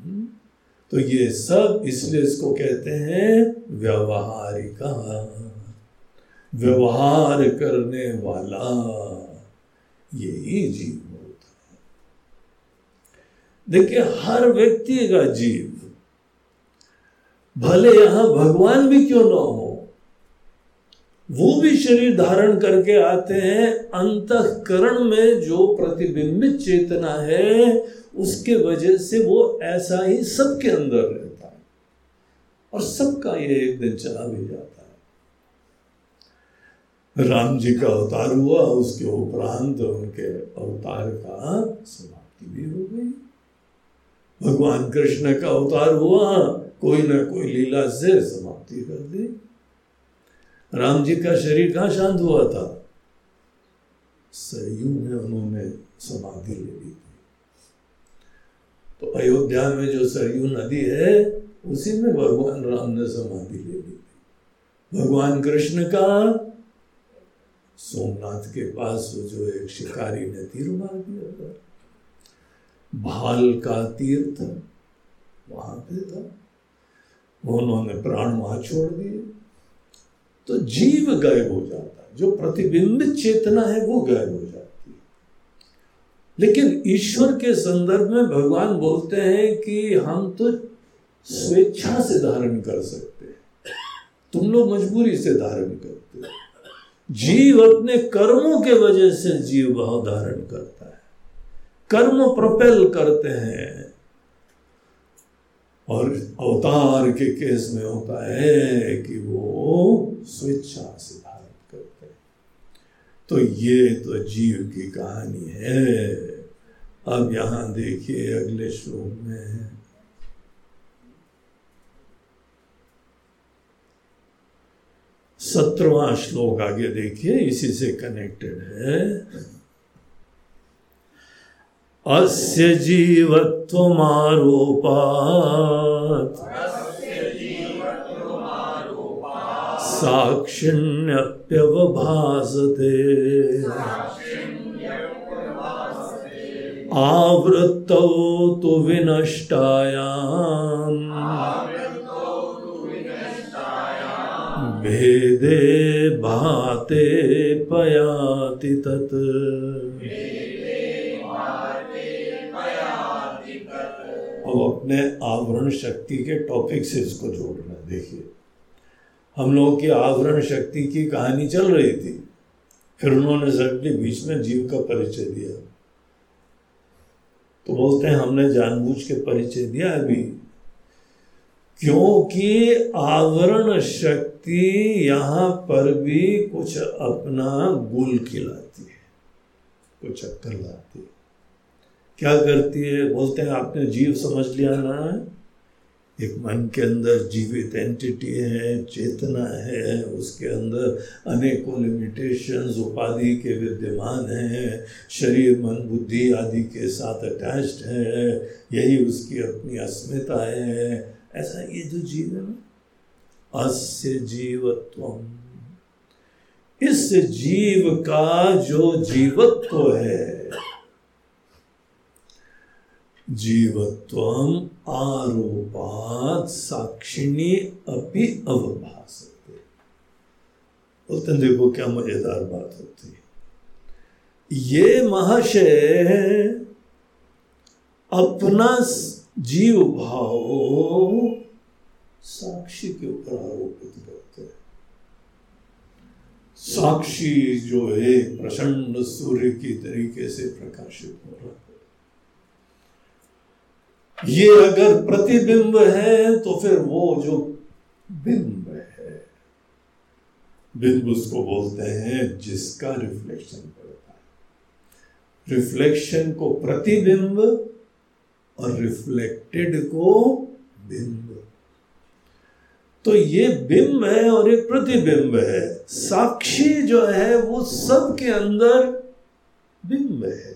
हम्म? तो ये सब इसलिए इसको कहते हैं व्यवहारिका। व्यवहार करने वाला यही जीव होता है। देखिए, हर व्यक्ति का जीव, भले यहाँ भगवान भी क्यों ना हो वो भी शरीर धारण करके आते हैं। अंतकरण में जो प्रतिबिंबित चेतना है, उसके वजह से वो ऐसा ही सबके अंदर रहता है। और सबका ये एक दिन चला भी जाता है। राम जी का अवतार हुआ, उसके उपरांत उनके अवतार का समाप्ति भी हो गई। भगवान कृष्ण का अवतार हुआ, कोई ना कोई लीला से समाप्ति कर दी। राम जी का शरीर कहाँ शांत हुआ था? सरयू में उन्होंने समाधि ले ली थी। तो अयोध्या में जो सरयू नदी है, उसी में भगवान राम ने समाधि ले ली थी। भगवान कृष्ण का सोमनाथ के पास वो जो एक शिकारी ने तीर मार दिया था। भाल का तीर्थ वहाँ पे था। उन्होंने प्राण वहाँ छोड़ दिए। तो जीव गायब हो जाता है। जो प्रतिबिंबित चेतना है, वो गायब हो जाती है। लेकिन ईश्वर के संदर्भ में भगवान बोलते हैं कि हम तो स्वेच्छा से धारण कर सकते हैं। तुम लोग मजबूरी से धारण करते हो। जीव अपने कर्मों के वजह से जीव भाव धारण करता है। कर्म प्रोपेल करते हैं। और अवतार के केस में होता है कि वो स्वेच्छा से धारण करते हैं। तो ये तो जीव की कहानी है। अब यहाँ देखिए अगले श्लोक में। सत्रवा श्लोक आगे देखिए, इसी से कनेक्टेड है। अस्य जीवत्व जीवत्वमारोपात्। साक्षिण्यप्यवभासते आवृत्तौ तु विनष्टायाम्। भेदे भाते पयाति तत्। अब अपने आवरण शक्ति के टॉपिक से इसको जोड़ना, देखिए। हम लोगों की आवरण शक्ति की कहानी चल रही थी। फिर उन्होंने सबके बीच में जीव का परिचय दिया। तो बोलते हैं, हमने जानबूझ के परिचय दिया अभी। क्योंकि आवरण शक्ति यहाँ पर भी कुछ अपना गुल खिलाती है, कुछ अक्कर लाती है। क्या करती है? बोलते हैं, आपने जीव समझ लिया ना? एक मन के अंदर जीवित एंटिटी है, चेतना है, उसके अंदर अनेकों लिमिटेशंस उपाधि के विद्यमान हैं, शरीर, मन, बुद्धि आदि के साथ अटैच्ड है, यही उसकी अपनी अस्मिता है। ऐसा ये जो जीव है ना, अस्य जीवत्व इस जीव का जो जीवत्व है जीवत्व आरोपात साक्षिणी अपि अवभासते। बोलते देखो क्या मज़ेदार बात होती है। ये महाशय अपना जीव भाव साक्षी के ऊपर आरोपित करते हैं। साक्षी जो है, प्रचंड सूर्य की तरीके से प्रकाशित हो रहा है। ये अगर प्रतिबिंब है तो फिर वो जो बिंब है, बिंब उसको बोलते हैं जिसका रिफ्लेक्शन पड़ता है। रिफ्लेक्शन को प्रतिबिंब और रिफ्लेक्टेड को बिंब। तो ये बिंब है और एक प्रतिबिंब है। साक्षी जो है, वो सबके अंदर बिंब है।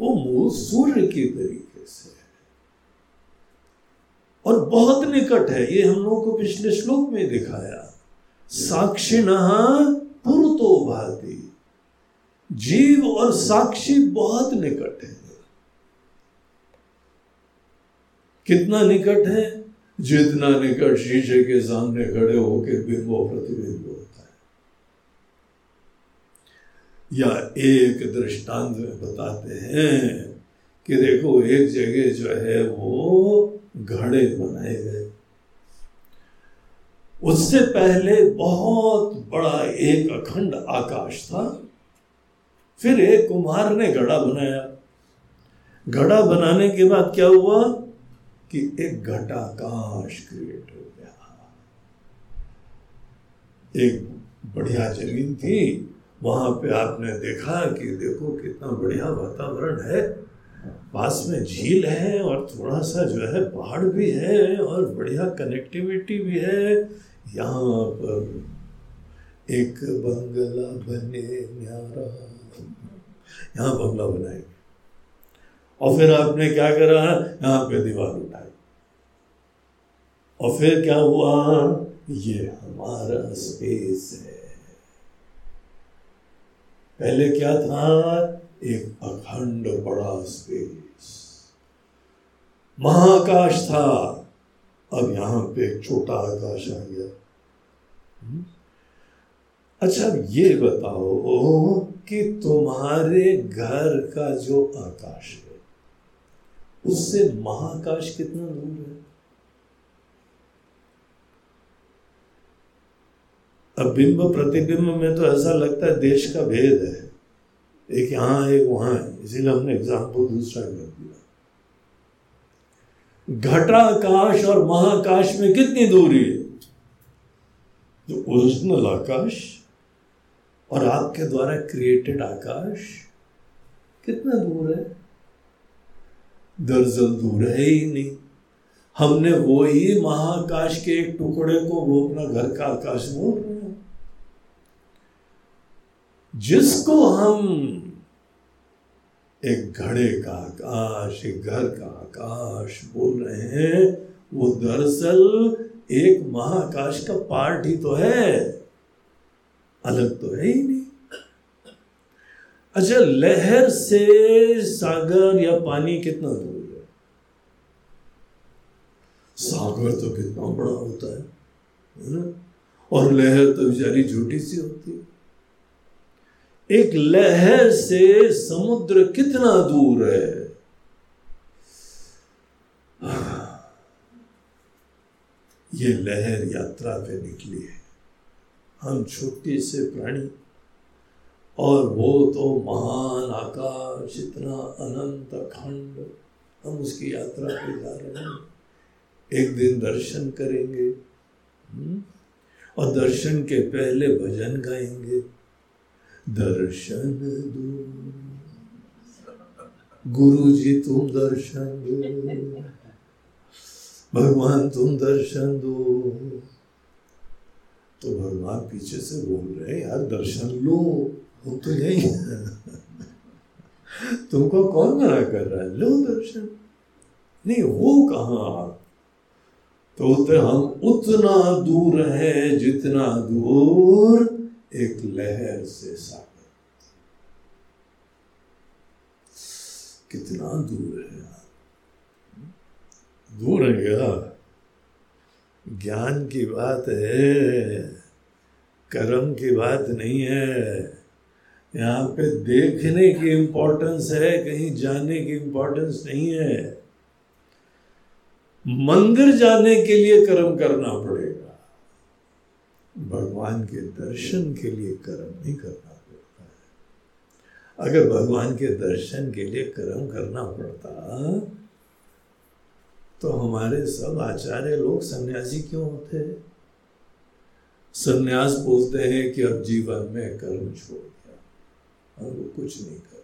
वो मूल सूर्य की तरीके और बहुत निकट है। ये हम लोगों को पिछले श्लोक में दिखाया। साक्षिण पुरतो भाती। जीव और साक्षी बहुत निकट है। कितना निकट है? जितना निकट शीशे के सामने खड़े होकर बिंब प्रतिबिंब होता है। या एक दृष्टांत में बताते हैं कि देखो, एक जगह जो है वो घड़े बनाए गए। उससे पहले बहुत बड़ा एक अखंड आकाश था। फिर एक कुम्हार ने घड़ा बनाया। घड़ा बनाने के बाद क्या हुआ कि एक घटाकाश क्रिएट हो गया। एक बढ़िया ज़मीन थी। वहाँ पे आपने देखा कि देखो कितना बढ़िया वातावरण है। पास में झील है और थोड़ा सा जो है पहाड़ भी है और बढ़िया कनेक्टिविटी भी है। यहाँ पर एक बंगला बने न्यारा। यहाँ बंगला बनाएँगे और फिर आपने क्या करा? यहाँ पे दीवार उठाई। और फिर क्या हुआ? ये हमारा स्पेस है। पहले क्या था? एक अखंड बड़ा स्पेस महाकाश था, अब यहाँ पे एक छोटा आकाश आ गया। हम्म? अच्छा ये बताओ कि तुम्हारे घर का जो आकाश है, उससे महाकाश कितना दूर है? अब बिंब प्रतिबिंब में तो ऐसा लगता है देश का भेद है। एक यहाँ, एक वहाँ है। इसीलिए हमने एग्ज़ाम्पल दूसरा कर दिया। घटाकाश और महाकाश में कितनी दूरी है? जो ओरिजिनल आकाश और आपके द्वारा क्रिएटेड आकाश कितना दूर है? दरअसल दूर है ही नहीं। हमने वो ही महाकाश के एक टुकड़े को वो अपना घर का आकाश बोल हैं जिसको हम एक घड़े का आकाश, एक घर का आकाश बोल रहे हैं, वो दरअसल एक महाकाश का पार्ट ही तो है। अलग तो है ही नहीं। अच्छा लहर से सागर या पानी कितना दूर है? सागर तो कितना बड़ा होता है ना? और लहर तो बेचारी झूठी सी होती है। एक लहर से समुद्र कितना दूर है? ये लहर यात्रा पे निकली है। हम छोटे से प्राणी, और वो तो महान आकाश, इतना अनंत अखंड, हम उसकी यात्रा पे जा रहे हैं। एक दिन दर्शन करेंगे हम्म? और दर्शन के पहले भजन गाएँगे। दर्शन दो। गुरु जी तुम दर्शन दो। भगवान, तुम दर्शन दो। तो भगवान पीछे से बोल रहे हैं, यार, दर्शन लो, वो तो यही तुमको कौन मना कर रहा है? लो दर्शन। नहीं, वो कहा? तो उतर हम उतना दूर है जितना दूर एक लहर से सागर कितना दूर है यार दूर है क्या? ज्ञान की बात है, कर्म की बात नहीं है। यहाँ पे देखने की इम्पोर्टेंस है, कहीं जाने की इम्पोर्टेंस नहीं है। मंदिर जाने के लिए कर्म करना पड़ेगा। भगवान के दर्शन के लिए कर्म नहीं करना पड़ता है। अगर भगवान के दर्शन के लिए कर्म करना पड़ता तो हमारे सब आचार्य लोग सन्यासी क्यों होते? सन्यास बोलते हैं कि अब जीवन में कर्म छोड़ दिया हमको कुछ नहीं कर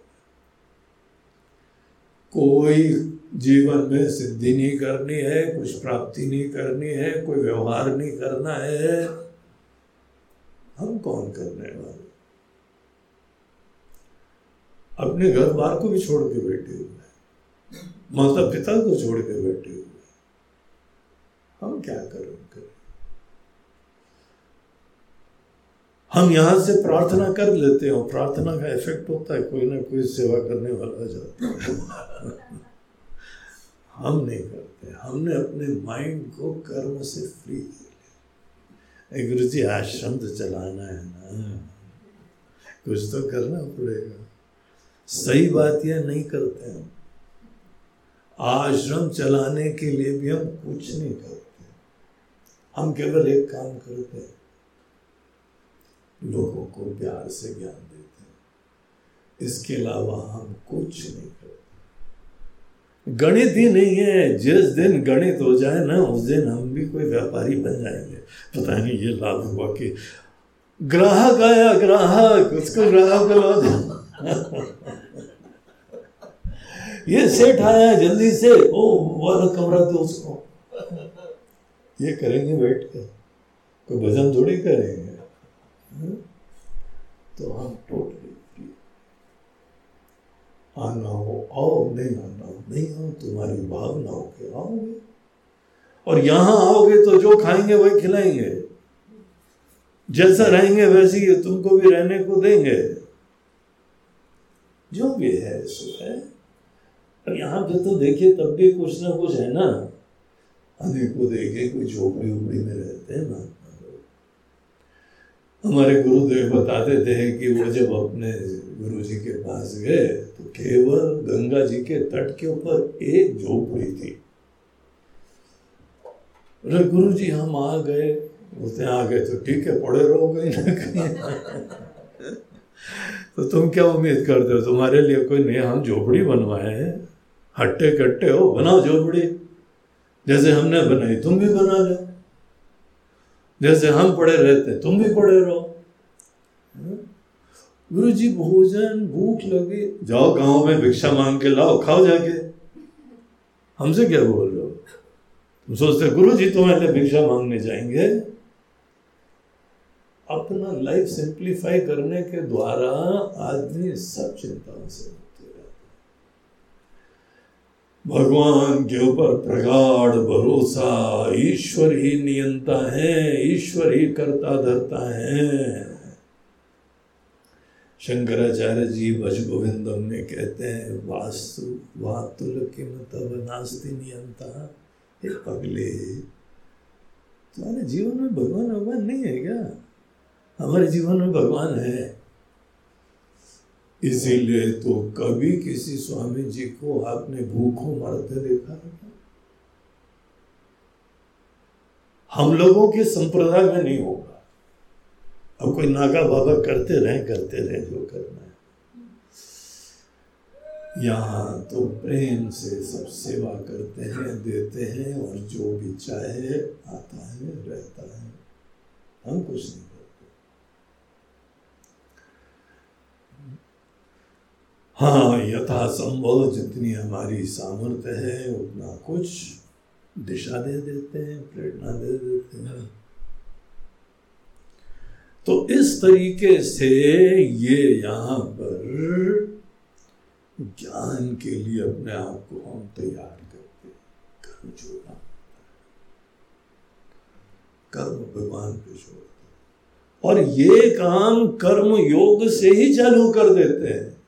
कोई जीवन में सिद्धि नहीं करनी है, कुछ प्राप्ति नहीं करनी है, कोई व्यवहार नहीं करना है हम कौन करने वाले? अपने घर बार को भी छोड़ के बैठे हुए माता पिता को छोड़ के बैठे हुए हम क्या करें? हम यहाँ से प्रार्थना कर लेते हैं प्रार्थना का इफ़ेक्ट होता है, कोई ना कोई सेवा करने वाला जाता है। हम नहीं करते। हमने अपने माइंड को कर्म से फ्री कर लिया गुरु जी आश्रम तो चलाना है ना। कुछ तो करना पड़ेगा। सही बात यह नहीं करते हम। आश्रम चलाने के लिए भी हम कुछ नहीं करते। हम केवल एक काम करते हैं। लोगों को प्यार से ज्ञान देते हैं। इसके अलावा हम कुछ नहीं करते। गणित ही नहीं है। जिस दिन गणित हो जाए ना, उस दिन हम भी कोई व्यापारी बन जाएँगे। पता नहीं ये लाभ हुआ कि ग्राहक आया, ग्राहक, उसको ग्राहक बुला ये सेठ आया, जल्दी से, ओ वाला कमरा दो उसको। ये करेंगे, बैठ कर कोई भजन थोड़ी करेंगे। हम्म? तो हम टोटली आना हो आओ नहीं आना हो नहीं आओ तुम्हारी भावना हो के आओगे और यहाँ आओगे तो जो खाएँगे वही खिलाएँगे। जैसा रहेंगे वैसे ही तुमको भी रहने को देंगे। जो भी है, सो है। और यहाँ पे तो देखिए, तब भी कुछ ना कुछ है ना। अभी को देखे कोई झोपड़ी उपड़ी में रहते हैं लोग हमारे गुरुदेव बताते थे कि वो जब अपने गुरु जी के पास गए तो केवल गंगा जी के तट के ऊपर एक झोपड़ी थी। अरे गुरु जी, हम आ गए। बोलते आ गए तो ठीक है, पड़े रहो कहीं ना कहीं। तो तुम क्या उम्मीद करते हो? तुम्हारे लिए कोई नया हम झोपड़ी बनवाए हैं? हट्टे कट्टे हो, बनाओ झोपड़ी। जैसे हमने बनाई, तुम भी बना लो। जैसे हम पड़े रहते हैं तुम भी पड़े रहो। गुरु जी भोजन भूख लगी। जाओ गाँव में भिक्षा मांग के लाओ खाओ जाके। हमसे क्या बोल रहे हो? तुम सोचते गुरु जी तुम्हारे भिक्षा मांगने जाएँगे। अपना लाइफ सिंप्लीफाई करने के द्वारा आदमी सब चिंताओं से भगवान के ऊपर प्रगाढ़ भरोसा, ईश्वर ही नियंता है, ईश्वर ही करता धरता है। शंकराचार्य जी भज गोविंदम में कहते हैं, वास्तु, वातुल किम तब नास्ति नियंता पगले, तुम्हारे जीवन में भगवान भगवान नहीं है क्या? हमारे जीवन में भगवान है। इसीलिए तो कभी किसी स्वामी जी को आपने भूखों मरते देखा? है हम लोगों के संप्रदाय में नहीं होगा। अब कोई नागा बाबा करते रहे करते रहे, जो करना है। यहाँ तो प्रेम से सब सेवा करते हैं, देते हैं, और जो भी चाहे, आता है, रहता है। हम कुछ नहीं हाँ यथा संभव, जितनी हमारी सामर्थ्य है, उतना कुछ दिशा दे देते हैं, प्रेरणा दे देते हैं। तो इस तरीके से ये यहाँ पर ज्ञान के लिए अपने आप को हम तैयार करते कर्म छोड़ना कर्म भगवान पे छोड़ते और ये काम कर्म योग से ही चालू कर देते हैं।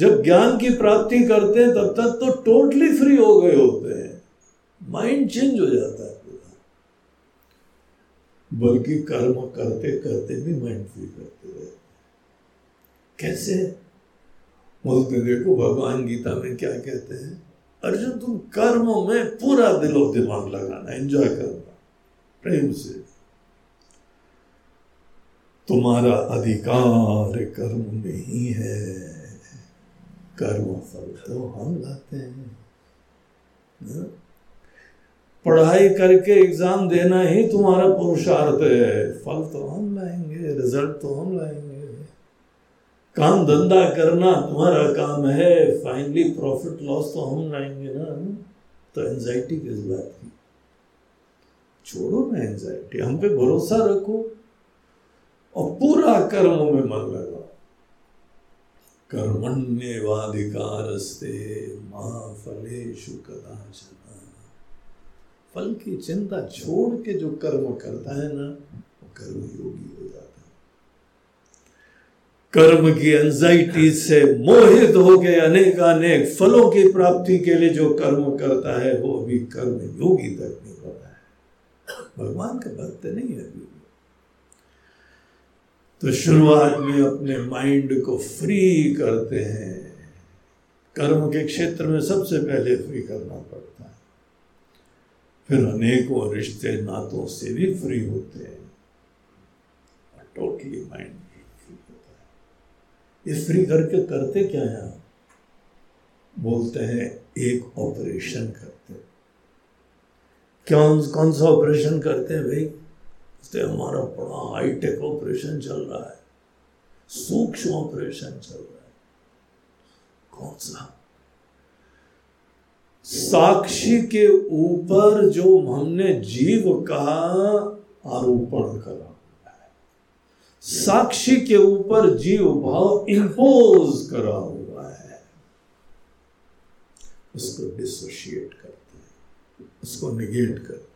जब ज्ञान की प्राप्ति करते हैं, तब तक तो टोटली फ्री हो गए होते हैं। माइंड चेंज हो जाता है पूरा। बल्कि कर्म करते करते भी माइंड फ्री करते रहते कैसे? बोलते देखो भगवान गीता में क्या कहते हैं, अर्जुन, तुम कर्म में पूरा दिलो दिमाग लगाना एंजॉय करना, प्रेम से। तुम्हारा अधिकार कर्म में ही है। कर्म फल तो हम लाते हैं हाँ? पढ़ाई करके एग्ज़ाम देना ही तुम्हारा पुरुषार्थ है। फल तो हम लाएँगे, रिज़ल्ट तो हम लाएँगे। काम धंधा करना तुम्हारा काम है फाइनली प्रॉफिट लॉस तो हम लाएँगे ना। तो एंजाइटी किस बात की। छोड़ो ना एंजाइटी हम पे भरोसा रखो। और पूरा कर्मों में मन लगा कर्मण्यवाधिकारस्ते माँ फलेशु कदाचन फल की चिंता छोड़ के जो कर्म करता है ना, वो कर्म योगी हो जाता है। कर्म की एंजाइटी से मोहित हो के अनेक अनेक फलों की प्राप्ति के लिए जो कर्म करता है, वो अभी कर्म योगी तक नहीं होता है। भगवान का भक्त नहीं है अभी। तो शुरुआत में अपने माइंड को फ्री करते हैं। कर्म के क्षेत्र में सबसे पहले फ्री करना पड़ता है। फिर अनेकों रिश्ते नातों से भी फ्री होते हैं। टोटली माइंड फ्री होता है। ये फ्री करके करते क्या है आप? बोलते हैं, एक ऑपरेशन करते हैं। कौन कौन सा ऑपरेशन करते हैं भाई? इसलिए हमारा बड़ा हाईटेक ऑपरेशन चल रहा है। सूक्ष्म ऑपरेशन चल रहा है। कौन सा? साक्षी के ऊपर जो हमने जीव का आरोपण करा साक्षी के ऊपर जीव भाव इंपोज करा हुआ है। उसको डिसोशिएट करते हैं, उसको निगेट करते